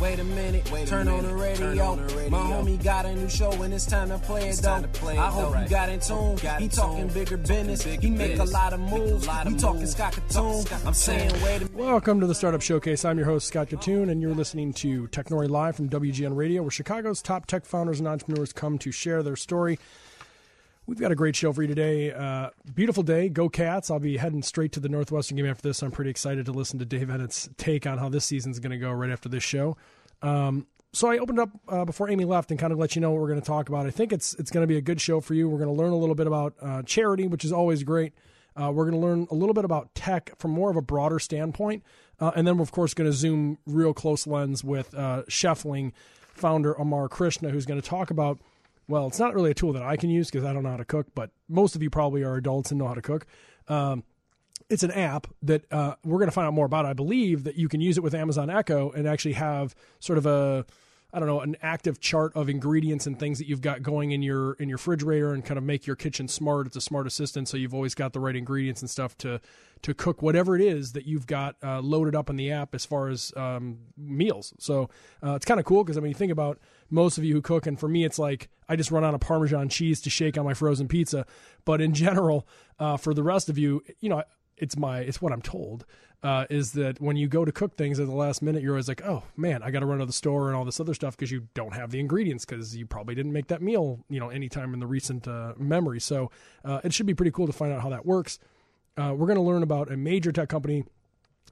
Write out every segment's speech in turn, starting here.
Wait a minute, Wait a turn, minute, on the radio. turn on the radio. My homie got a new show and it's time to play It's it though. time to play it, I hope though. you got in tune. Got he talking tune. bigger business. bigger he make business. a lot of Make a moves. lot of we talking moves. Scott Talking Kitun. Scott I'm saying, wait a minute. Welcome to the Startup Showcase. I'm your host, Scott Kitun, and you're listening to Technori Live from WGN Radio, where Chicago's top tech founders and entrepreneurs come to share their story. We've got a great show for you today. Uh, beautiful day. Go Cats. I'll be heading straight to the Northwestern game after this. I'm pretty excited to listen to Dave Eanet's take on how this season's going to go right after this show. Um, so I opened up uh, before Amy left and kind of let you know what we're going to talk about. I think it's it's going to be a good show for you. We're going to learn a little bit about uh, charity, which is always great. Uh, we're going to learn a little bit about tech from more of a broader standpoint, uh, and then we're of course going to zoom real close lens with uh, founder Amar Krishna, who's going to talk about. Well, it's not really a tool that I can use because I don't know how to cook, but most of you probably are adults and know how to cook. Um, it's an app that uh, we're going to find out more about. I believe that you can use it with Amazon Echo and actually have sort of a I don't know an active chart of ingredients and things that you've got going in your in your refrigerator and kind of make your kitchen smart. It's a smart assistant, so you've always got the right ingredients and stuff to to cook whatever it is that you've got uh, loaded up in the app as far as um, meals. So uh, it's kind of cool because I mean, you think about most of you who cook, and for me, it's like I just run out of Parmesan cheese to shake on my frozen pizza. But in general, uh, for the rest of you, you know, it's my it's what I'm told uh, is that when you go to cook things at the last minute, you're always like, oh man, I got to run to the store and all this other stuff because you don't have the ingredients because you probably didn't make that meal, you know, anytime in the recent uh, memory. So uh, it should be pretty cool to find out how that works. Uh, we're going to learn about a major tech company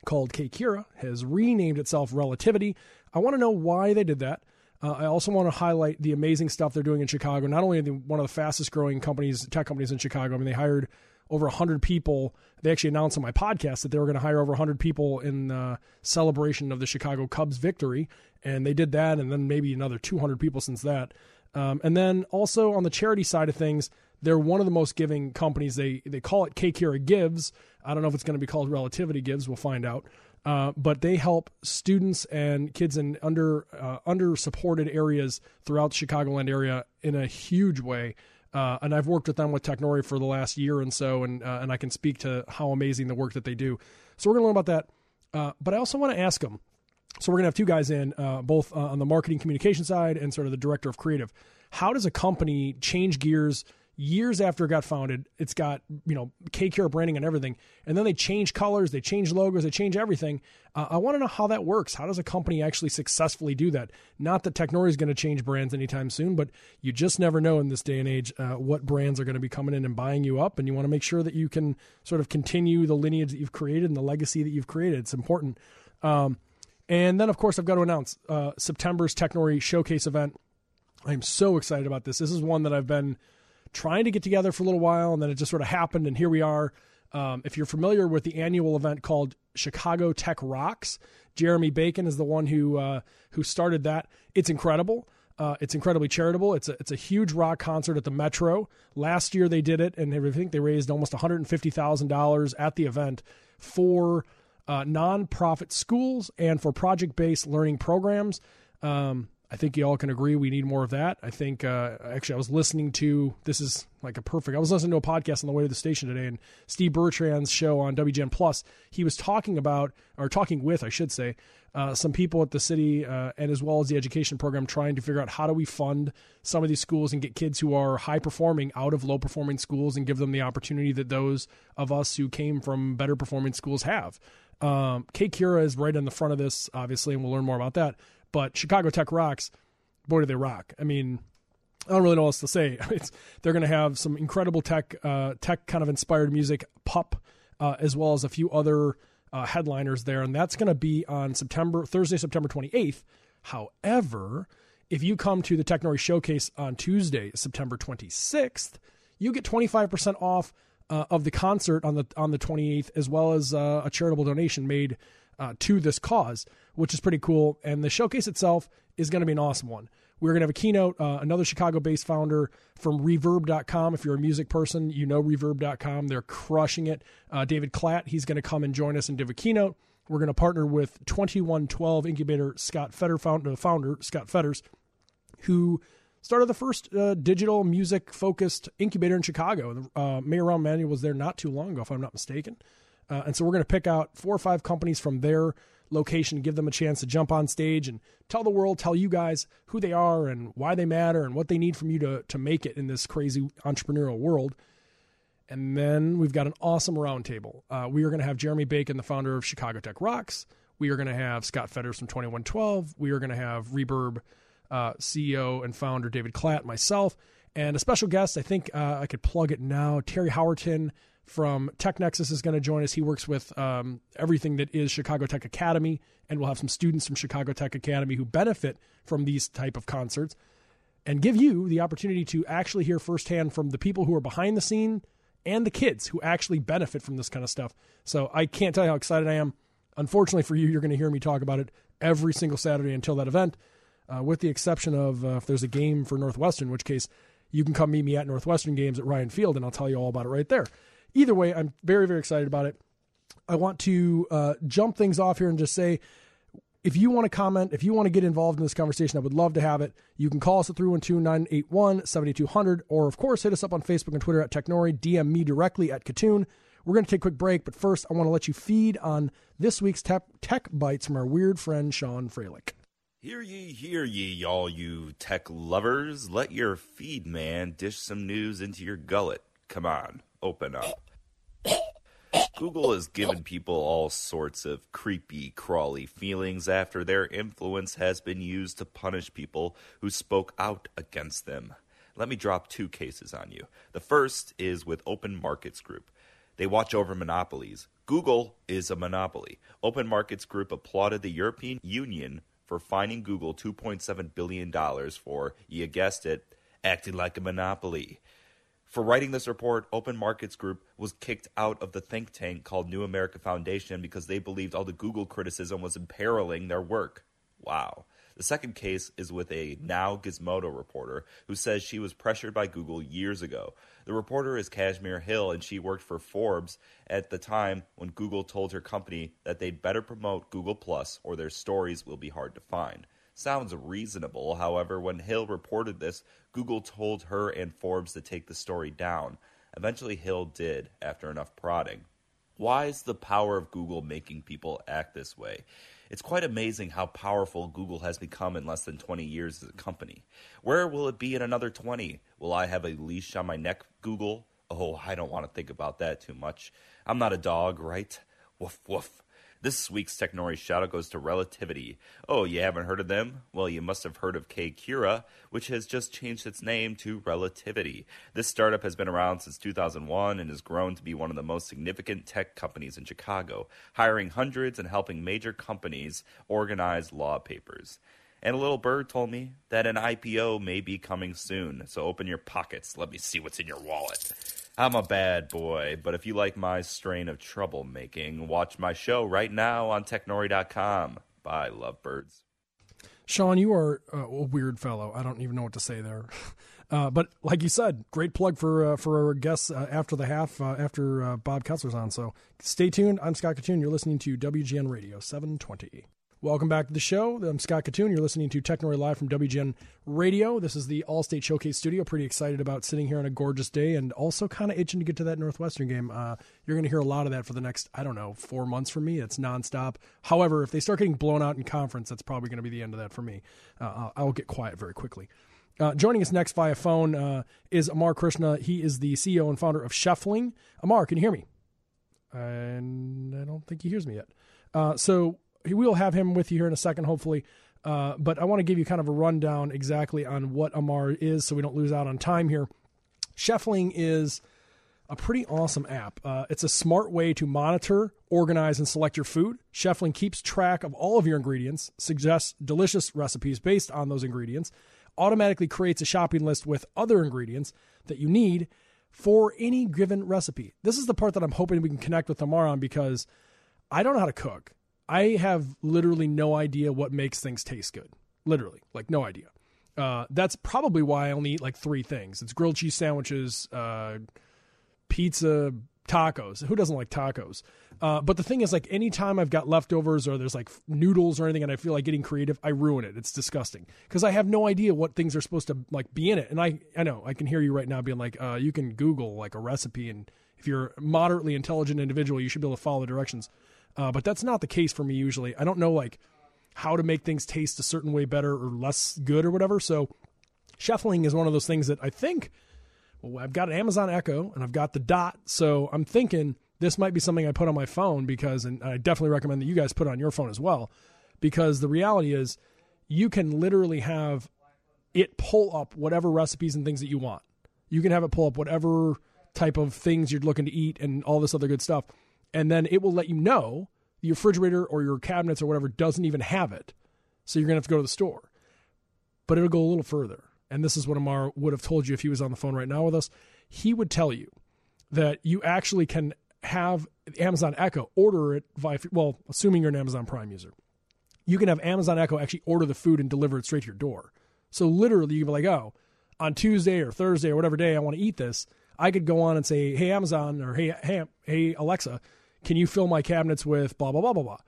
called kCura has renamed itself Relativity. I want to know why they did that. Uh, I also want to highlight the amazing stuff they're doing in Chicago. Not only are they one of the fastest growing companies, tech companies in Chicago. I mean, they hired over 100 people. They actually announced on my podcast that they were going to hire over 100 people in uh, celebration of the Chicago Cubs victory, and they did that, and then maybe another 200 people since that. Um, and then also on the charity side of things, they're one of the most giving companies. They they call it kCura Gives. I don't know if it's going to be called Relativity Gives. We'll find out. Uh, but they help students and kids in under uh, under supported areas throughout the Chicagoland area in a huge way. Uh, and I've worked with them with Technori for the last year and so, and uh, and I can speak to how amazing the work that they do. So we're going to learn about that. Uh, but I also want to ask them. So we're going to have two guys in, uh, both uh, on the marketing communication side and sort of the director of creative. How does a company change gears years after it got founded? It's got you know kCura branding and everything, and then they change colors, they change logos, they change everything. Uh, I want to know how that works. How does a company actually successfully do that? Not that Technori is going to change brands anytime soon, but you just never know in this day and age uh, what brands are going to be coming in and buying you up, and you want to make sure that you can sort of continue the lineage that you've created and the legacy that you've created. It's important. Um, and then, of course, I've got to announce uh, September's Technori Showcase event. I'm so excited about this. This is one that I've been trying to get together for a little while, and then it just sort of happened, and here we are. Um, if you're familiar with the annual event called Chicago Tech Rocks, Jeremy Bacon is the one who uh, who started that. It's incredible. Uh, it's incredibly charitable. It's a it's a huge rock concert at the Metro. Last year they did it, and I think they raised almost one hundred and fifty thousand dollars at the event for uh, nonprofit schools and for project based learning programs. Um, I think you all can agree we need more of that. I think uh, actually I was listening to this is like a perfect. I was listening to a podcast on the way to the station today, and Steve Bertrand's show on WGN Plus. He was talking about or talking with, I should say, uh, some people at the city uh, and as well as the education program, trying to figure out how do we fund some of these schools and get kids who are high performing out of low performing schools and give them the opportunity that those of us who came from better performing schools have. Um, kCura is right in the front of this, obviously, and we'll learn more about that. But Chicago Tech rocks. Boy, do they rock! I mean, I don't really know what else to say. It's, they're going to have some incredible tech, uh, tech kind of inspired music, pup, uh, as well as a few other uh, headliners there, and that's going to be on September Thursday, September 28th. However, if you come to the Technori Showcase on Tuesday, September 26th, you get 25% off uh, of the concert on the on the 28th, as well as uh, a charitable donation made uh, to this cause, which is pretty cool. And the showcase itself is going to be an awesome one. We're going to have a keynote, uh, another Chicago based founder from reverb.com. If you're a music person, you know reverb.com. They're crushing it. Uh, David Kalt, he's going to come and join us and give a keynote. We're going to partner with 2112 incubator Scott Fetter, founder, founder Scott Fetters, who started the first uh, digital music focused incubator in Chicago. Uh, Mayor Rahm Emanuel was there not too long ago, if I'm not mistaken. Uh, and so we're going to pick out four or five companies from their location, give them a chance to jump on stage and tell the world, tell you guys who they are and why they matter and what they need from you to, to make it in this crazy entrepreneurial world. And then we've got an awesome roundtable. Uh, we are going to have Jeremy Bacon, the founder of Chicago Tech Rocks. We are going to have Scott Fetters from 2112. We are going to have Reverb uh, CEO and founder David Kalt, myself, and a special guest. I think uh, I could plug it now. Terry Howerton from TechNexus is going to join us. He works with um, everything that is Chicago Tech Academy, and we'll have some students from Chicago Tech Academy who benefit from these type of concerts, and give you the opportunity to actually hear firsthand from the people who are behind the scene and the kids who actually benefit from this kind of stuff. So I can't tell you how excited I am. Unfortunately for you, you're going to hear me talk about it every single Saturday until that event, uh, with the exception of uh, if there's a game for Northwestern, in which case you can come meet me at Northwestern games at Ryan Field, and I'll tell you all about it right there. Either way, I'm very, very excited about it. I want to uh, jump things off here and just say if you want to comment, if you want to get involved in this conversation, I would love to have it. You can call us at 312 981 7200, or of course, hit us up on Facebook and Twitter at Technori. DM me directly at Kitun. We're going to take a quick break, but first, I want to let you feed on this week's tech, tech bites from our weird friend, Sean Fralick. Hear ye, hear ye, all you tech lovers. Let your feed man dish some news into your gullet. Come on, open up. Google has given people all sorts of creepy, crawly feelings after their influence has been used to punish people who spoke out against them. Let me drop two cases on you. The first is with Open Markets Group. They watch over monopolies. Google is a monopoly. Open Markets Group applauded the European Union for fining Google $2.7 billion for, you guessed it, acting like a monopoly. For writing this report, Open Markets Group was kicked out of the think tank called New America Foundation because they believed all the Google criticism was imperiling their work. Wow. The second case is with a now Gizmodo reporter who says she was pressured by Google years ago. The reporter is Kashmir Hill, and she worked for Forbes at the time when Google told her company that they'd better promote Google Plus or their stories will be hard to find sounds reasonable. However, when Hill reported this, Google told her and Forbes to take the story down. Eventually, Hill did after enough prodding. Why is the power of Google making people act this way? It's quite amazing how powerful Google has become in less than 20 years as a company. Where will it be in another 20? Will I have a leash on my neck, Google? Oh, I don't want to think about that too much. I'm not a dog, right? Woof, woof. This week's Technori shoutout goes to Relativity. Oh, you haven't heard of them? Well, you must have heard of kCura, which has just changed its name to Relativity. This startup has been around since 2001 and has grown to be one of the most significant tech companies in Chicago, hiring hundreds and helping major companies organize law papers. And a little bird told me that an IPO may be coming soon, so open your pockets. Let me see what's in your wallet. I'm a bad boy, but if you like my strain of troublemaking, watch my show right now on Technori.com. Bye, lovebirds. Sean, you are a weird fellow. I don't even know what to say there. Uh, but like you said, great plug for uh, for our guests uh, after the half, uh, after uh, Bob Kessler's on. So stay tuned. I'm Scott Kitun. You're listening to WGN Radio 720. Welcome back to the show. I'm Scott Kitun. You're listening to Technori Live from WGN Radio. This is the Allstate Showcase Studio. Pretty excited about sitting here on a gorgeous day and also kind of itching to get to that Northwestern game. Uh, you're going to hear a lot of that for the next, I don't know, four months for me. It's nonstop. However, if they start getting blown out in conference, that's probably going to be the end of that for me. Uh, I'll get quiet very quickly. Uh, joining us next via phone uh, is Amar Krishna. He is the CEO and founder of Chefly. Amar, can you hear me? And I don't think he hears me yet. Uh, so we'll have him with you here in a second, hopefully. Uh, but I want to give you kind of a rundown exactly on what Amar is so we don't lose out on time here. Chefly is a pretty awesome app. Uh, it's a smart way to monitor, organize, and select your food. Chefly keeps track of all of your ingredients, suggests delicious recipes based on those ingredients, automatically creates a shopping list with other ingredients that you need for any given recipe. This is the part that I'm hoping we can connect with Amar on because I don't know how to cook. I have literally no idea what makes things taste good. Literally, like no idea. Uh, that's probably why I only eat like three things. It's grilled cheese sandwiches, uh, pizza, tacos. Who doesn't like tacos? Uh, but the thing is, like, anytime I've got leftovers or there's like noodles or anything, and I feel like getting creative, I ruin it. It's disgusting because I have no idea what things are supposed to like be in it. And I, I know I can hear you right now being like, uh, you can Google like a recipe, and if you're a moderately intelligent individual, you should be able to follow the directions. Uh, but that's not the case for me usually. I don't know like how to make things taste a certain way better or less good or whatever. So Chefly is one of those things that I think well, I've got an Amazon Echo and I've got the Dot, so I'm thinking this might be something I put on my phone because, and I definitely recommend that you guys put it on your phone as well, because the reality is you can literally have it pull up whatever recipes and things that you want. You can have it pull up whatever type of things you're looking to eat and all this other good stuff. And then it will let you know your refrigerator or your cabinets or whatever doesn't even have it. So you're going to have to go to the store. But it'll go a little further and this is what Amar would have told you if he was on the phone right now with us, he would tell you that you actually can have Amazon Echo order it via, well, assuming you're an Amazon Prime user, you can have Amazon Echo actually order the food and deliver it straight to your door. So literally, you can be like, oh, on Tuesday or Thursday or whatever day I want to eat this, I could go on and say, hey, Amazon or hey, hey, hey, Alexa, can you fill my cabinets with blah, blah, blah, blah, blah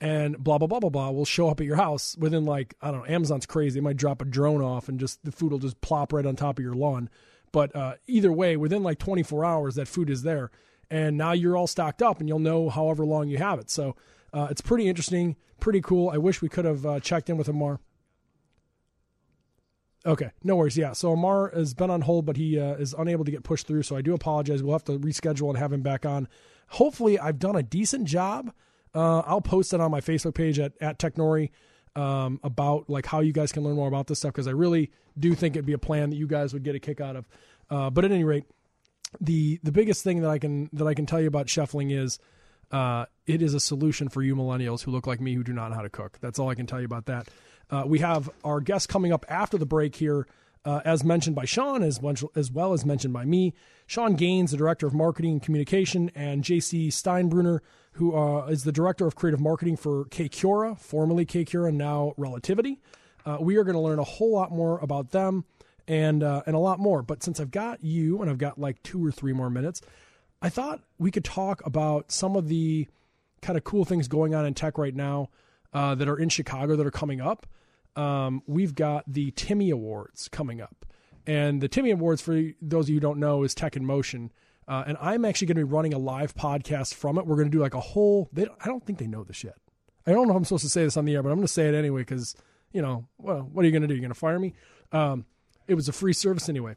and blah blah blah blah blah will show up at your house within like I don't know. Amazon's crazy; they might drop a drone off and just the food will just plop right on top of your lawn. But uh, either way, within like 24 hours, that food is there, and now you're all stocked up, and you'll know however long you have it. So uh, it's pretty interesting, pretty cool. I wish we could have uh, checked in with Amar. Okay, no worries. Yeah, so Amar has been on hold, but he uh, is unable to get pushed through. So I do apologize. We'll have to reschedule and have him back on. Hopefully, I've done a decent job uh, I'll post it on my Facebook page at, at Technori um, about like how you guys can learn more about this stuff because I really do think it'd be a plan that you guys would get a kick out of. Uh, but at any rate, the the biggest thing that I can that I can tell you about Chefly is uh, it is a solution for you millennials who look like me who do not know how to cook. That's all I can tell you about that. Uh, we have our guest coming up after the break here. Uh, as mentioned by Sean, as, as well as mentioned by me, Shawn Gaines, the director of marketing and communication, and JC Steinbrunner, who uh, is the director of creative marketing for kCura, formerly kCura, now Relativity. Uh, we are going to learn a whole lot more about them and uh, and a lot more. But since I've got you and I've got like two or three more minutes, I thought we could talk about some of the kind of cool things going on in tech right now uh, that are in Chicago that are coming up. Um, we've got the Timmy Awards coming up. And the Timmy Awards, for those of you who don't know, is Tech in Motion. Uh, and I'm actually going to be running a live podcast from it. We're going to do like a whole. They, I don't think they know this yet. I don't know if I'm supposed to say this on the air, but I'm going to say it anyway because you know, well, what are you going to do? You're going to fire me? Um, it was a free service anyway.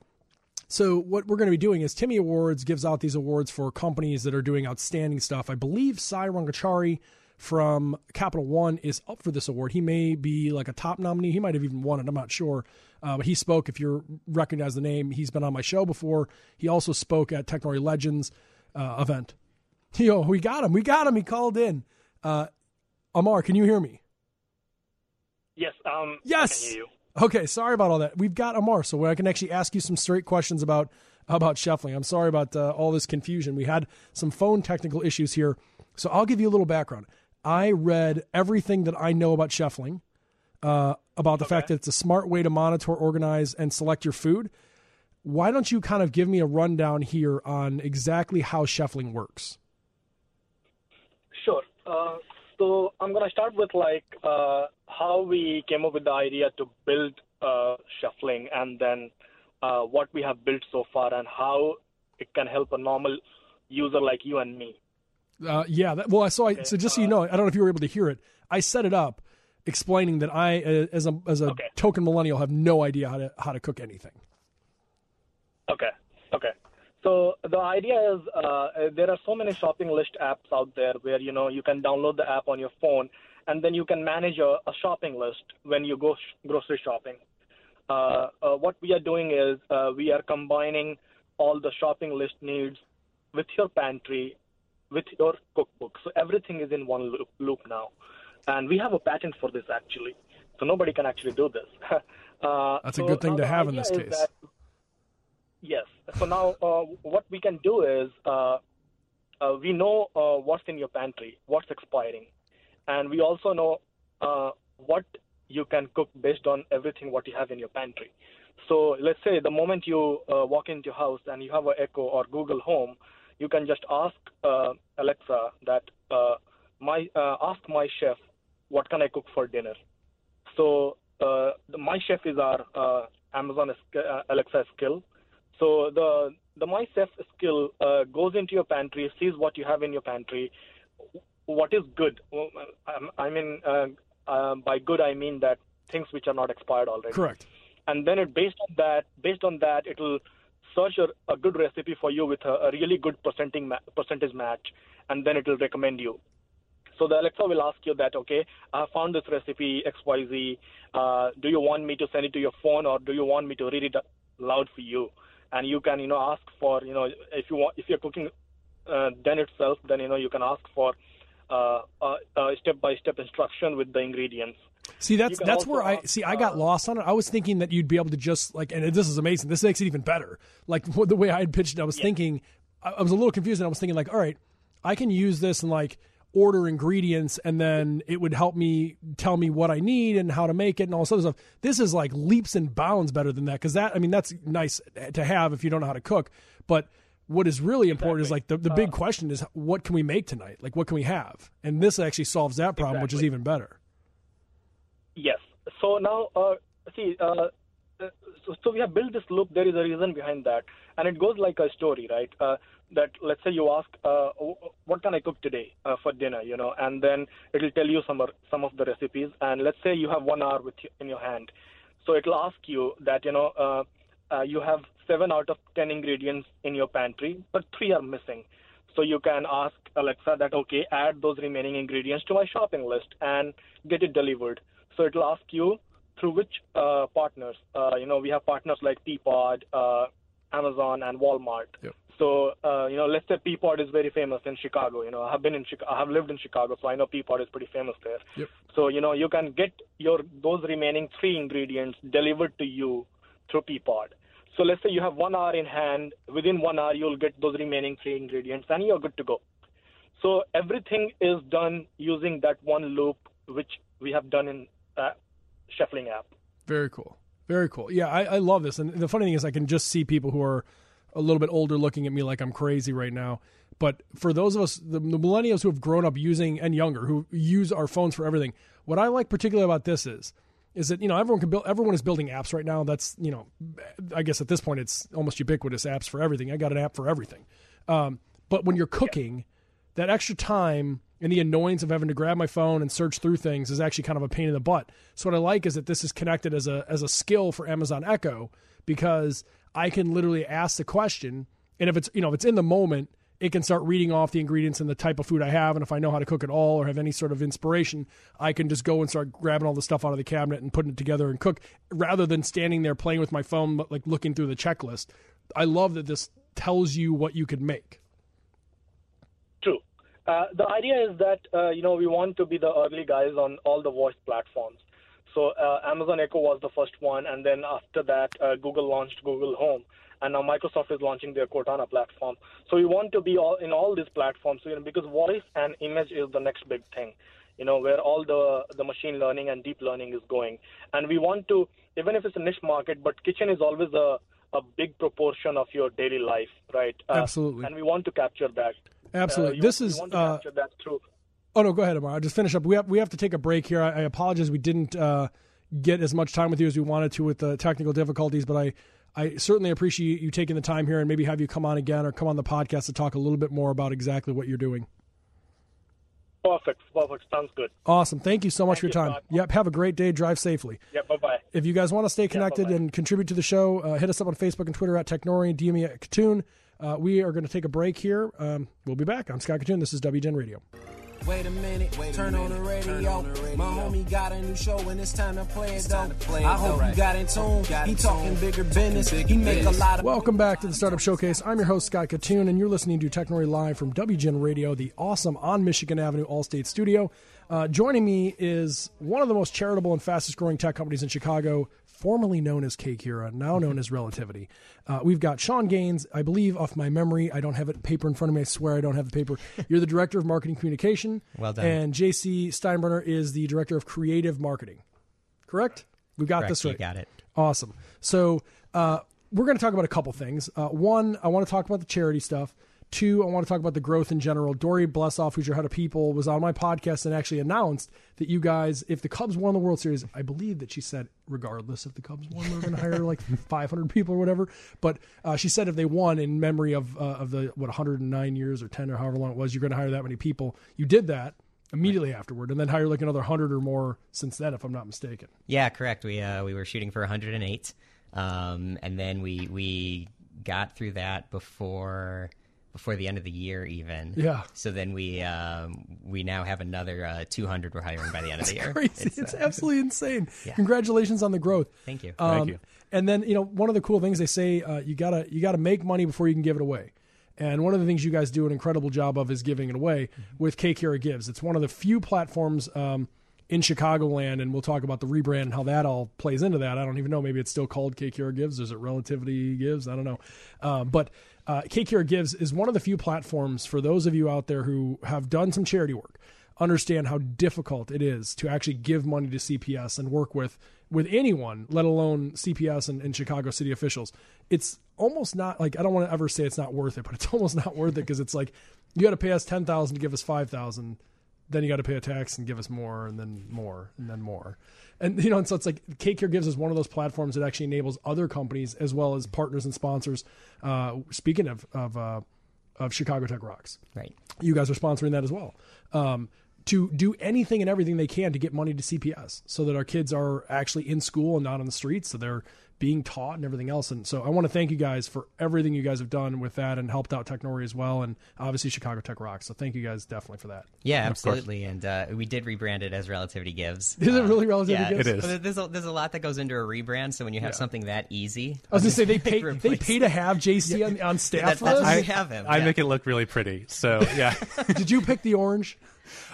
So what we're going to be doing is Timmy Awards gives out these awards for companies that are doing outstanding stuff. I believe Sai Rangachari from Capital One is up for this award. He may be like a top nominee. He might have even won it. I'm not sure. Uh, but he spoke, if you recognize the name, he's been on my show before. He also spoke at Technori Legends uh, event. Yo, we got him. We got him. He called in. Uh, Amar, can you hear me? Yes. Um, yes. Okay. Sorry about all that. We've got Amar, so I can actually ask you some straight questions about about Chefly. I'm sorry about uh, all this confusion. We had some phone technical issues here, so I'll give you a little background. I read everything that I know about Chefly uh, about the okay. fact that it's a smart way to monitor, organize, and select your food. Why don't you kind of give me a rundown here on exactly how Chefly works? Sure. Uh, so I'm going to start with like uh, how we came up with the idea to build uh, Chefly, and then uh, what we have built so far, and how it can help a normal user like you and me. Uh, yeah. That, well, so I okay. so just so you know, I don't know if you were able to hear it. I set it up explaining that I, uh, as a as a okay. token millennial, have no idea how to how to cook anything. Okay. Okay. So the idea is uh, there are so many shopping list apps out there where you know you can download the app on your phone and then you can manage a, a shopping list when you go sh- grocery shopping. Uh, uh, what we are doing is uh, we are combining all the shopping list needs with your pantry, with your cookbook. So everything is in one loop, loop now and we have a patent for this actually. So nobody can actually do this. uh, That's so a good thing to have in this case. That, yes. So now uh, what we can do is uh, uh we know uh, what's in your pantry, what's expiring, and we also know uh, what you can cook based on everything what you have in your pantry. So let's say the moment you walk into your house and you have an Echo or Google Home, you can just ask Alexa that my ask my chef what can I cook for dinner? So uh, the, my chef is our uh, Amazon uh, Alexa skill. So the the my chef skill uh, goes into your pantry, sees what you have in your pantry, what is good. Well, um, I mean, uh, uh, by good I mean that things which are not expired already. Correct. And then it based on that, based on that, it will search a, a good recipe for you with a, a really good percentage ma- percentage match, and then it will recommend you. So the Alexa will ask you that, okay, I found this recipe XYZ. Uh, do you want me to send it to your phone or do you want me to read it loud for you? And you can, you know, ask for, you know, if you want, if you're cooking uh, then itself, then you know you can ask for uh, a step-by-step instruction with the ingredients. See, that's that's where I see. I got uh, lost on it. I was thinking that you'd be able to just like, and this is amazing. This makes it even better. Like the way I had pitched it, I was thinking, I was a little confused, and I was thinking like, all right, I can use this and like order ingredients, and then it would help me tell me what I need and how to make it and all this other stuff. This is like leaps and bounds better than that because that, I mean, that's nice to have if you don't know how to cook, but. What is really important is like the, the Uh, big question is what can we make tonight? Like what can we have? And this actually solves that problem, which is even better. Yes. So now, uh, see, uh, so, we have built this loop. There is a reason behind that, and it goes like a story, right? Uh, that let's say you ask, uh, what can I cook today uh, for dinner, you know, and then it will tell you some some of the recipes. And let's say you have one hour with you, in your hand, so it will ask you that you know uh, uh, you have seven out of ten ingredients in your pantry, but three are missing. So you can ask Alexa that okay, add those remaining ingredients to my shopping list and get it delivered. So it will ask you through which uh, partners. Uh, you know, we have partners like Peapod, uh, Amazon, and Walmart. Yep. So uh, you know, let's say Peapod is very famous in Chicago. You know, I have been in Chicago, I have lived in Chicago, so I know Peapod is pretty famous there. Yep. So you know, you can get your those remaining three ingredients delivered to you through Peapod. So let's say you have one hour in hand. Within one hour, you'll get those remaining three ingredients, and you're good to go. So everything is done using that one loop, which we have done in uh, Chefly app. Very cool. Very cool. Yeah, I, I love this. And the funny thing is, I can just see people who are a little bit older looking at me like I'm crazy right now. But for those of us, the, the millennials who have grown up using and younger who use our phones for everything, what I like particularly about this is, is that you know everyone can build. Everyone is building apps right now. That's you know, I guess at this point it's almost ubiquitous apps for everything. I got an app for everything. Um, but when you're cooking, that extra time and the annoyance of having to grab my phone and search through things is actually kind of a pain in the butt. So what I like is that this is connected as a as a skill for Amazon Echo because I can literally ask the question and if it's you know if it's in the moment it can start reading off the ingredients and the type of food I have and if I know how to cook it all or have any sort of inspiration I can just go and start grabbing all the stuff out of the cabinet and putting it together and cook rather than standing there playing with my phone like looking through the checklist. I love that this tells you what you could make. Uh, the idea is that uh, you know we want to be the early guys on all the voice platforms. So uh, Amazon Echo was the first one, and then after that, uh, Google launched Google Home, and now Microsoft is launching their Cortana platform. So we want to be all in all these platforms, you know, because voice and image is the next big thing, you know, where all the the machine learning and deep learning is going, and we want to, even if it's a niche market, but kitchen is always a a big proportion of your daily life, right? Uh, Absolutely. and we want to capture that. Absolutely. Uh, this want- is want uh, that through. Oh no, go ahead, Amar. I'll just finish up. We have we have to take a break here. I, I apologize we didn't uh, get as much time with you as we wanted to with the technical difficulties, but I I certainly appreciate you taking the time here and maybe have you come on again or come on the podcast to talk a little bit more about exactly what you're doing. Perfect, perfect. Sounds good. Awesome. Thank you so much Thank for your time. Yep. Have a great day. Drive safely. Yeah, bye bye. If you guys want to stay connected and contribute to the show, uh, hit us up on Facebook and Twitter at Technorian, DM me at Kitun. Uh, we are going to take a break here. Um, we'll be back. I'm Scott Kitun. This is WGN Radio. Wait a minute, Wait a turn, minute, on the turn radio. on the radio. My homie got a new show and it's time to play it though. time to play it, I though. hope you got in tune. Got He in talking tune. bigger business. big He make a lot of Welcome back to the Startup Showcase. I'm your host, Scott Kitun, and you're listening to Technori Live from WGN Radio, the awesome on Michigan Avenue Allstate studio. Uh, joining me is one of the most charitable and fastest growing tech companies in Chicago, formerly known as kCura, now known as Relativity. Uh, we've got Shawn Gaines, I believe, off my memory. I don't have it paper in front of me. I swear I don't have the paper. You're the Director of Marketing Communication. Well done. And JC Steinbrunner is the Director of Creative Marketing. Correct? We got Correct, this you right. got it. Awesome. So uh, we're going to talk about a couple things. Uh, one, I want to talk about the charity stuff. Two, I want to talk about the growth in general. Dory Blessoff, who's your head of people, was on my podcast and actually announced that you guys, if the Cubs won the World Series, I believe that she said, regardless if the Cubs won, we're going to hire like 500 people or whatever. But uh, she said if they won in memory of uh, of the what 109 years or 10 or however long it was, you're going to hire that many people. You did that immediately afterward, and then hire like another 100 or more since then, if I'm not mistaken. Yeah, correct. We uh, we were shooting for 108, um, and then we we got through that before before the end of the year, even. Yeah. So then we um, we now have another uh, 200 we're hiring by the end of the year. Crazy. It's, uh, absolutely insane. yeah. Congratulations on the growth. Thank you. Um, Thank you. And then you know one of the cool things they say uh, you gotta you gotta make money before you can give it away. And one of the things you guys do an incredible job of is giving it away with kCura Gives. It's one of the few platforms um, in Chicagoland, and we'll talk about the rebrand and how that all plays into that. I don't even know. Maybe it's still called kCura Gives. Is it Relativity Gives? I don't know. Um, but uh, kCura Gives is one of the few platforms for those of you out there who have done some charity work understand how difficult it is to actually give money to CPS and work with with anyone, let alone CPS and, and Chicago city officials. It's almost not like I don't want to ever say it's not worth it, but it's almost not worth it because it's like you got to pay us ten thousand to give us five thousand, then you got to pay a tax and give us more, and then more, and then more, and you know, and so it's like kCura Gives is one of those platforms that actually enables other companies as well as partners and sponsors. Uh, speaking of of uh, of Chicago Tech Rocks, right. you guys are sponsoring that as well. Um, to do anything and everything they can to get money to CPS so that our kids are actually in school and not on the streets. So they're being taught and everything else. And so I want to thank you guys for everything you guys have done with that and helped out Technori as well. And obviously Chicago Tech Rocks. So thank you guys definitely for that. Yeah, absolutely. And uh, we did rebrand it as Relativity Gives. Is it Uh, really Relativity yeah, Gives? It is. But there's a, there's a lot that goes into a rebrand. So when you have something that easy, I was gonna say they pay they pay to have JC on, on staff That- for that's this. why we have him. I yeah. make it look really pretty. So yeah. Did you pick the orange?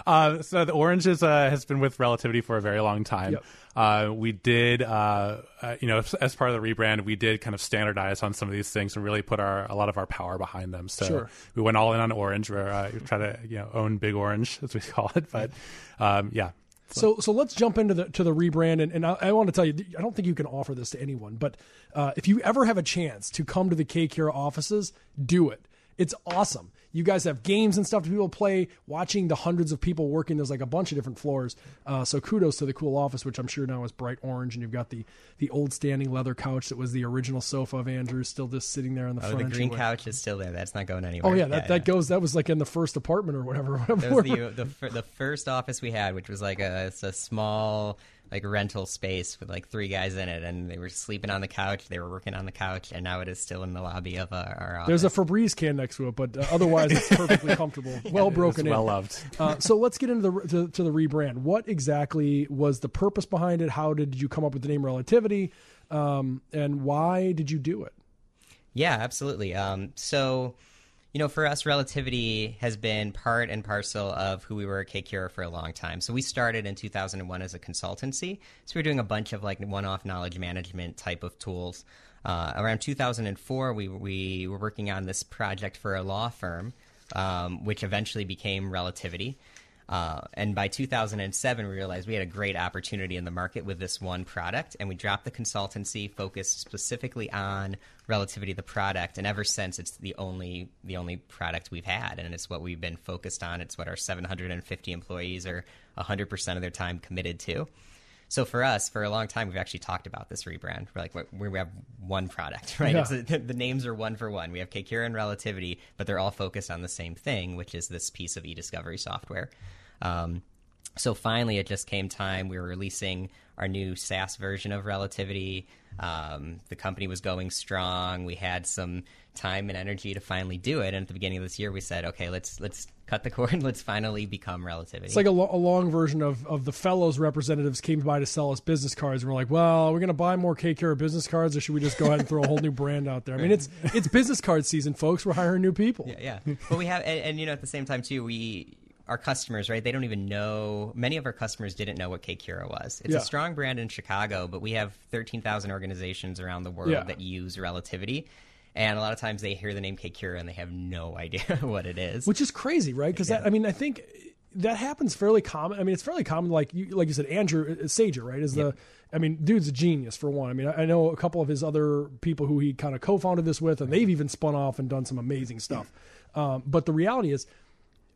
Uh, so the orange is uh, has been with Relativity for a very long time. Yep. Uh, we did, uh, uh, you know, as, as part of the rebrand, we did kind of standardize on some of these things and really put our a lot of our power behind them. So Sure. we went all in on orange. We're uh, we try to you know own big orange as we call it. But um, yeah, So so let's jump into the to the rebrand and, and I, I want to tell you I don't think you can offer this to anyone, but uh, if you ever have a chance to come to the kCura offices, do it. It's awesome. You guys have games and stuff to people play. Watching the hundreds of people working, there's like a bunch of different floors. Uh, so kudos to the cool office, which I'm sure now is bright orange, and you've got the the old standing leather couch that was the original sofa of Andrew's still just sitting there in the Oh, front. the green couch is still there. That's not going anywhere. Oh yeah, that, that goes. That was like in the first apartment or whatever. That was the, the the first office we had, which was like a it's a small like rental space with like three guys in it, and they were sleeping on the couch. They were working on the couch, and now it is still in the lobby of uh, our office. There's a Febreze can next to it, but uh, otherwise it's perfectly comfortable. Well broken in. well loved. Uh, so let's get into the to, to the rebrand. What exactly was the purpose behind it? How did you come up with the name Relativity? Um, and why did you do it? Yeah, absolutely. Um, so, you know, for us, relativity has been part and parcel of who we were at kCura for a long time. So we started in 2001 as a consultancy. So we were doing a bunch of like one-off knowledge management type of tools. Uh, around 2004, we, we were working on this project for a law firm, um, which eventually became Relativity. Uh, and by 2007, we realized we had a great opportunity in the market with this one product, and we dropped the consultancy, focused specifically on relativity, the product. And ever since, it's the only the only product we've had, and it's what we've been focused on. It's what our 750 employees are 100 percent of their time committed to. So for us, for a long time, we've actually talked about this rebrand. We're like, we we have one product, right? Yeah. It's a, the names are one for one. We have kCura and Relativity, but they're all focused on the same thing, which is this piece of e-discovery software. Um, so finally, it just came time. We were releasing our new SaaS version of Relativity. Um, the company was going strong. We had some time and energy to finally do it. And at the beginning of this year, we said, okay, let's let's cut the cord. Let's finally become Relativity. It's like a, lo- a long version of, of the fellows representatives came by to sell us business cards, and we're like, well, we're going to buy more kCura business cards, or should we just go ahead and throw a whole new brand out there? I mean, it's it's business card season, folks. We're hiring new people. yeah, yeah. but we have, and, and you know, at the same time too, we our customers, right? They don't even know. Many of our customers didn't know what kCura was. It's Yeah. a strong brand in Chicago, but we have thirteen thousand organizations around the world Yeah. that use Relativity, and a lot of times they hear the name kCura and they have no idea what it is. which is crazy, right? Because that I mean, I think that happens fairly common. I mean, it's fairly common. Like you, like you said, Andrew uh, Sager, right? Is the I mean, dude's a genius for one. I mean, I, I know a couple of his other people who he kind of co-founded this with, and they've even spun off and done some amazing stuff. Um, but the reality is,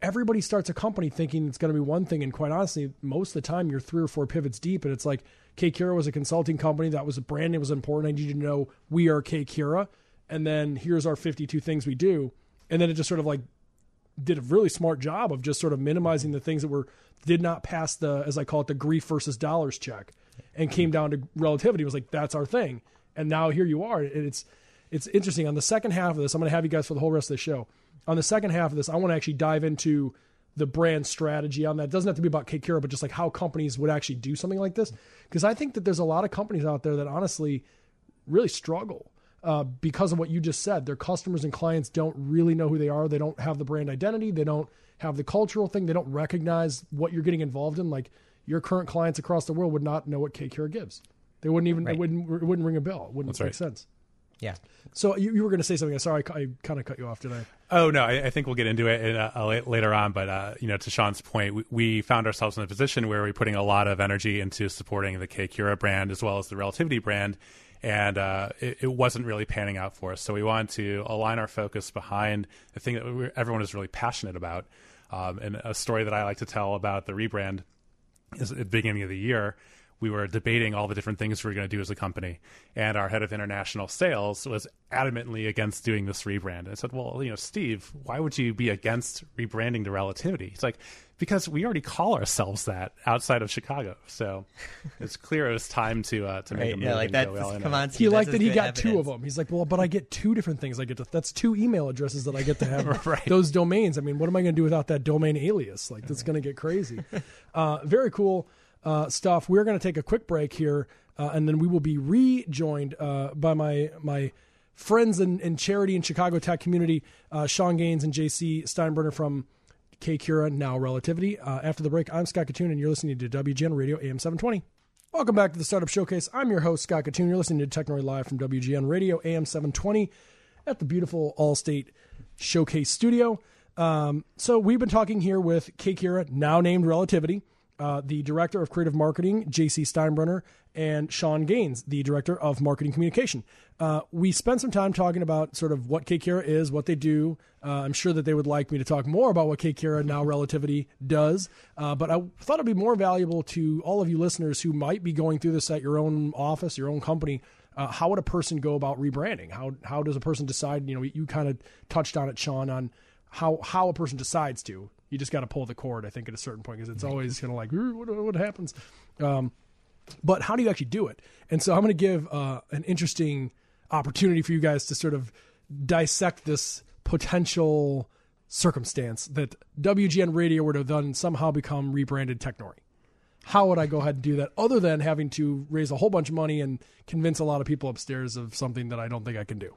everybody starts a company thinking it's going to be one thing, and quite honestly, most of the time you're three or four pivots deep, and it's like kCura was a consulting company that was a brand name was important. I need you to know we are kCura, and then here's our 52 things we do, and then it just sort of like did a really smart job of just sort of minimizing the things that were did not pass the as I call it the grief versus dollars check, and mm-hmm. came down to relativity. It was like that's our thing, and now here you are. And it's it's interesting on the second half of this. I'm going to have you guys for the whole rest of the show. On the second half of this, I want to actually dive into the brand strategy on that. It doesn't have to be about kCura, but just like how companies would actually do something like this. Mm-hmm. Because I think that there's a lot of companies out there that honestly really struggle uh, because of what you just said. Their customers and clients don't really know who they are. They don't have the brand identity. They don't have the cultural thing. They don't recognize what you're getting involved in. Like your current clients across the world would not know what kCura gives. They wouldn't even. Right. It wouldn't. It wouldn't ring a bell. It wouldn't That's make right. sense. Yeah. So you, you were going to say something. Sorry, I, I kind of cut you off, did I? Oh no, I, I think we'll get into it in, uh, la- later on. But uh, you know, to Shawn's point, we, we found ourselves in a position where we're putting a lot of energy into supporting the kCura brand as well as the Relativity brand, and uh, it, it wasn't really panning out for us. So we wanted to align our focus behind the thing that we everyone is really passionate about. Um, and a story that I like to tell about the rebrand is at the beginning of the year we were debating all the different things we were going to do as a company and our head of international sales was adamantly against doing this rebrand and i said well you know steve why would you be against rebranding to relativity he's like because we already call ourselves that outside of chicago so it's clear it was time to uh, to make a Right. move Yeah, like and that. go all in Come on it. on, He liked that's that he good got two of them. He's like, well, but I get two different things. I get to, that's two email addresses that I get to have. Right. Those domains. I mean, what am I going to do without that domain alias? Like, that's going to get crazy. uh, very cool uh, stuff. We're going to take a quick break here, uh, and then we will be rejoined uh, by my my friends and, in charity in Chicago tech community, uh, Shawn Gaines and JC Steinbrunner from kCura, now Relativity. Uh, after the break, I'm Scott Kitun, and you're listening to WGN Radio AM 720. Welcome back to the Startup Showcase. I'm your host, Scott Kitun. You're listening to Technori Live from WGN Radio AM 720 at the beautiful Allstate Showcase Studio. Um, so we've been talking here with kCura, now named Relativity, uh, the Director of Creative Marketing, JC Steinbrunner, and Shawn Gaines, the Director of Marketing Communication. Uh, we spent some time talking about sort of what kCura is, what they do. Uh, I'm sure that they would like me to talk more about what kCura, now Relativity, does. Uh, but I thought it'd be more valuable to all of you listeners who might be going through this at your own office, your own company. Uh, how would a person go about rebranding? How how does a person decide? You know, you kind of touched on it, Shawn, on how how a person decides to. You just got to pull the cord, I think, at a certain point because it's always kind of like what, what happens. Um, but how do you actually do it? And so I'm going to give uh, an interesting opportunity for you guys to sort of dissect this potential circumstance that WGN Radio would have done somehow become rebranded Technori. How would I go ahead and do that other than having to raise a whole bunch of money and convince a lot of people upstairs of something that I don't think I can do?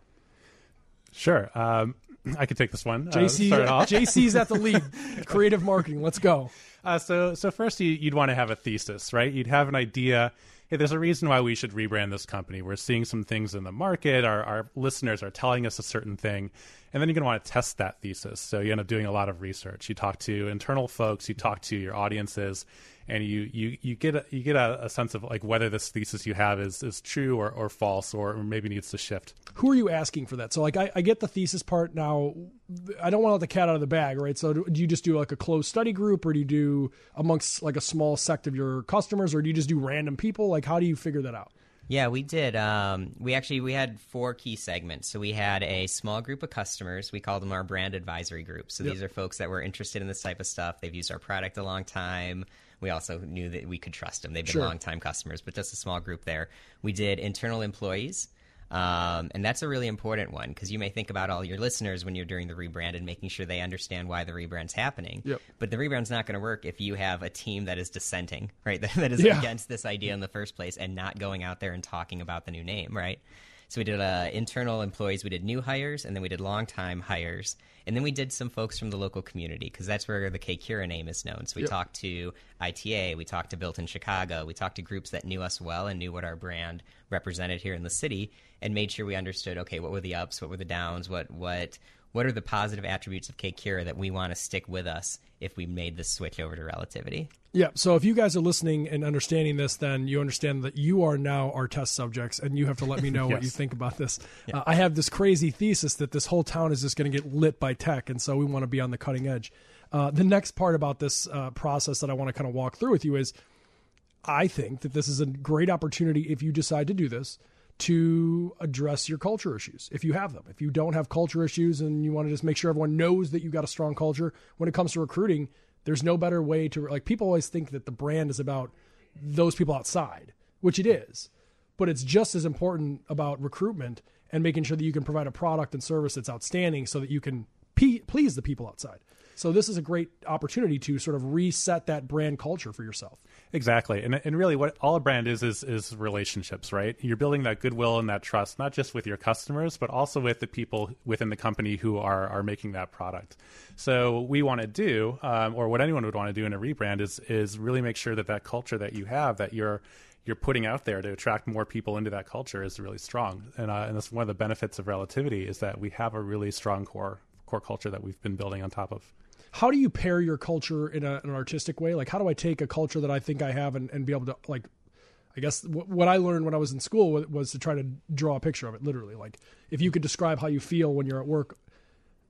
sure um, i could take this one uh, JC, start off. JC's at the lead. Creative marketing. Let's go. Uh, so, so first, you, you'd want to have a thesis, right? You'd have an idea. Hey, there's a reason why we should rebrand this company. We're seeing some things in the market. Our, our listeners are telling us a certain thing, and then you're going to want to test that thesis. So you end up doing a lot of research. You talk to internal folks. You talk to your audiences, and you you you get a, you get a, a sense of like whether this thesis you have is is true or, or false, or, or maybe needs to shift. Who are you asking for that? So, like, I, I get the thesis part now. I don't want to let the cat out of the bag, right? So, do, do you just do like a closed study group, or do you do amongst like a small sect of your customers, or do you just do random people? Like, how do you figure that out? Yeah, we did. Um, we actually we had four key segments. So we had a small group of customers. We call them our brand advisory group. So these are folks that were interested in this type of stuff. They've used our product a long time. We also knew that we could trust them. They've been Sure. long-time customers, but just a small group there. We did internal employees. Um, and that's a really important one because you may think about all your listeners when you're doing the rebrand and making sure they understand why the rebrand's happening. Yep. But the rebrand's not going to work if you have a team that is dissenting, right? That, that is Yeah. against this idea in the first place and not going out there and talking about the new name, right? So we did uh, internal employees, we did new hires, and then we did longtime hires, and then we did some folks from the local community because that's where the kCura name is known. So we talked to ITA, we talked to Built in Chicago, we talked to groups that knew us well and knew what our brand represented here in the city, and made sure we understood okay, what were the ups, what were the downs, what what what are the positive attributes of kCura that we want to stick with us if we made the switch over to relativity. Yeah. So if you guys are listening and understanding this, then you understand that you are now our test subjects, and you have to let me know what you think about this. Uh, I have this crazy thesis that this whole town is just going to get lit by tech, and so we want to be on the cutting edge. Uh, the next part about this uh, process that I want to kind of walk through with you is I think that this is a great opportunity if you decide to do this to address your culture issues if you have them. If you don't have culture issues and you want to just make sure everyone knows that you got a strong culture when it comes to recruiting, there's no better way to like people always think that the brand is about those people outside, which it is. But it's just as important about recruitment and making sure that you can provide a product and service that's outstanding so that you can please the people outside. So this is a great opportunity to sort of reset that brand culture for yourself. Exactly, and and really, what all a brand is is is relationships, right? You're building that goodwill and that trust, not just with your customers, but also with the people within the company who are are making that product. So we want to do, um, or what anyone would want to do in a rebrand, is is really make sure that that culture that you have, that you're you're putting out there to attract more people into that culture, is really strong. And uh, and that's one of the benefits of relativity is that we have a really strong core core culture that we've been building on top of. how do you pair your culture in, a, in an artistic way? Like, how do I take a culture that I think I have and, and be able to, like, I guess what I learned when I was in school was, was to try to draw a picture of it, literally. Like, if you could describe how you feel when you're at work,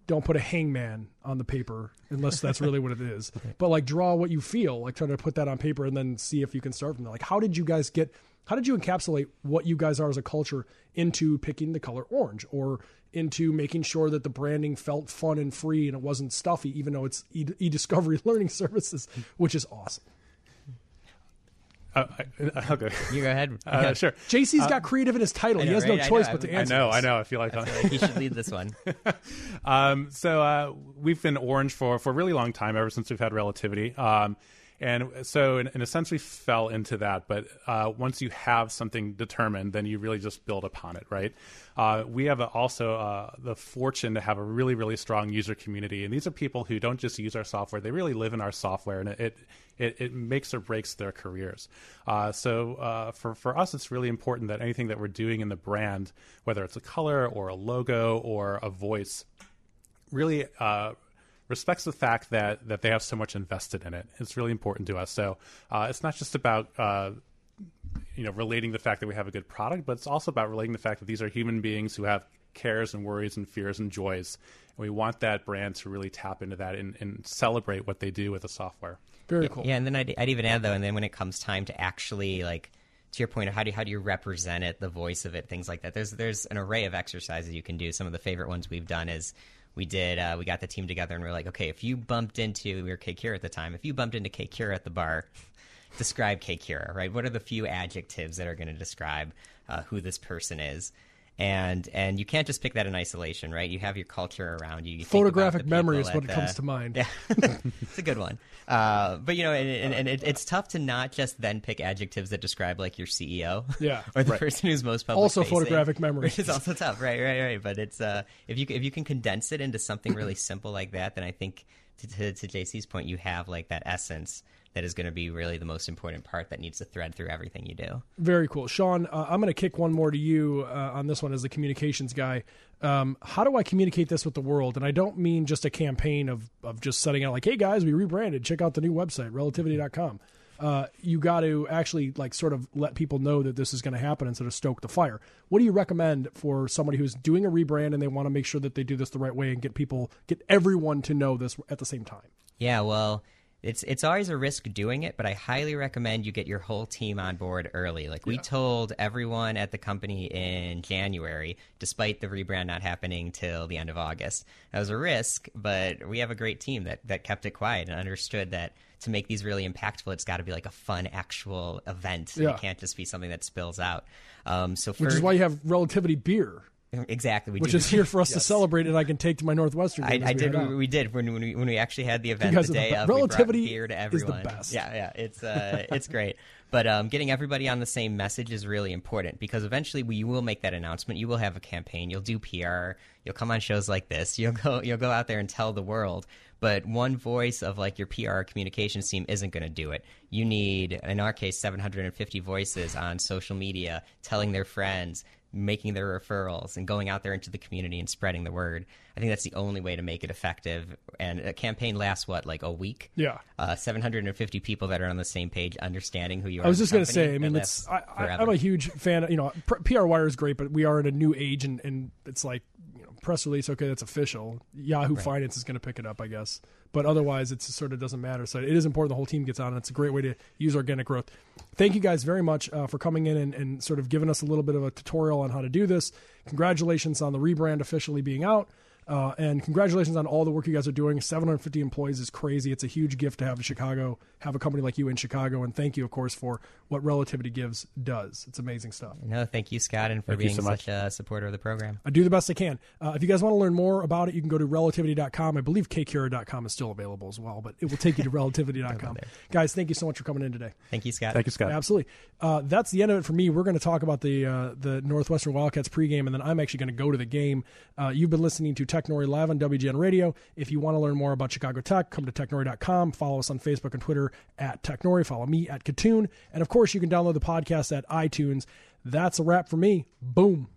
don't put a hangman on the paper unless that's really what it is. But, like, draw what you feel, like, try to put that on paper and then see if you can start from there. Like, how did you guys get, how did you encapsulate what you guys are as a culture into picking the color orange or into making sure that the branding felt fun and free and it wasn't stuffy, even though it's e- e-discovery learning services, which is awesome. Uh, okay, You go ahead. uh, Yeah. sure. JC's got creative in his title. I he know, has no right? I choice know. but to I- I know, this. I know. I feel like I feel like he should lead this one. Um, so uh, we've been orange for for a really long time, ever since we've had relativity. Um, and so, in, in a sense, we fell into that. But uh, once you have something determined, then you really just build upon it, right? Uh, we have a, also uh, the fortune to have a really, really strong user community, and these are people who don't just use our software; they really live in our software, and it it, it makes or breaks their careers. Uh, so uh, for for us, it's really important that anything that we're doing in the brand, whether it's a color or a logo or a voice, really uh, respects the fact that that they have so much invested in it. It's really important to us. So uh, it's not just about uh, you know relating the fact that we have a good product, but it's also about relating the fact that these are human beings who have cares and worries and fears and joys. And we want that brand to really tap into that and, and celebrate what they do with the software. Very cool. Yeah, and then I'd, I'd even add though, and then when it comes time to actually like to your point of how do you, how do you represent it, the voice of it, things like that. There's there's an array of exercises you can do. Some of the favorite ones we've done is we did uh, we got the team together and we are like, okay, if you bumped into we were kCura at the time, if you bumped into kCura at the bar, describe kCura, right? What are the few adjectives that are going to describe uh, who this person is? And and you can't just pick that in isolation, right? You have your culture around you. you Photographic memory is what at it comes to mind. yeah, it's a good one. Uh, but you know, and, and, and it, it's tough to not just then pick adjectives that describe like your CEO, Yeah. or the person who's most public. Also photographic memory. which is also tough, right, right, right. But it's uh, if you if you can condense it into something really simple like that, then I think to, to, to JC's point, you have like that essence that is going to be really the most important part that needs to thread through everything you do. Very cool. Shawn, uh, I'm going to kick one more to you uh, on this one as the communications guy. Um, how do I communicate this with the world? And I don't mean just a campaign of, of just setting out like, hey guys, we rebranded. Check out the new website, relativity.com. Uh, you got to actually like sort of let people know that this is going to happen instead of stoke the fire. What do you recommend for somebody who's doing a rebrand and they want to make sure that they do this the right way and get people, get everyone to know this at the same time? Yeah, well, it's it's always a risk doing it, but I highly recommend you get your whole team on board early. Like we told everyone at the company in January, despite the rebrand not happening till the end of August. That was a risk, but we have a great team that that kept it quiet and understood that to make these really impactful, it's got to be like a fun actual event. Yeah. It can't just be something that spills out. Um, so Which is why you have relativity beer, exactly, we which do- is here for us to celebrate and I can take to my Northwestern. I, I we did. We, we did when, when we when we actually had the event guys the day of. we brought relativity beer to is the everyone. best. Yeah, yeah, it's uh, it's great. But um, getting everybody on the same message is really important because eventually we will make that announcement. You will have a campaign. You'll do PR. You'll come on shows like this. You'll go. You'll go out there and tell the world. But one voice of like your PR communications team isn't going to do it. You need, in our case, 750 voices on social media telling their friends, making their referrals and going out there into the community and spreading the word. I think that's the only way to make it effective. And a campaign lasts what, like a week? Yeah. Uh, 750 people that are on the same page, understanding who you are. I was just going to say, I mean, it's, I, I'm a huge fan. Of, you know, pr- Wire is great, but we are in a new age, and, and it's like press release. Okay, that's official. Yahoo Finance is going to pick it up, I guess. But otherwise, it sort of doesn't matter. So it is important the whole team gets on, it's a great way to use organic growth. Thank you guys very much uh, for coming in and, and sort of giving us a little bit of a tutorial on how to do this. Congratulations on the rebrand officially being out. Uh, and congratulations on all the work you guys are doing. 750 employees is crazy. It's a huge gift to have in Chicago, have a company like you in Chicago. And thank you, of course, for what Relativity Gives does. It's amazing stuff. No, thank you, Scott, and for Thank being so much. such a supporter of the program. I do the best I can. Uh, if you guys want to learn more about it, you can go to relativity.com. I believe kcura.com is still available as well, but it will take you to relativity.com. guys, thank you so much for coming in today. Thank you, Scott. Thank you, Scott. Absolutely. Uh, that's the end of it for me. We're going to talk about the uh, the Northwestern Wildcats pregame, and then I'm actually going to go to the game. Uh, you've been listening to Technori Live on WGN Radio. If you want to learn more about Chicago Tech, come to technori.com. Follow us on Facebook and Twitter at Technori. Follow me at Kitun. And of course, you can download the podcast at iTunes. That's a wrap for me. Boom.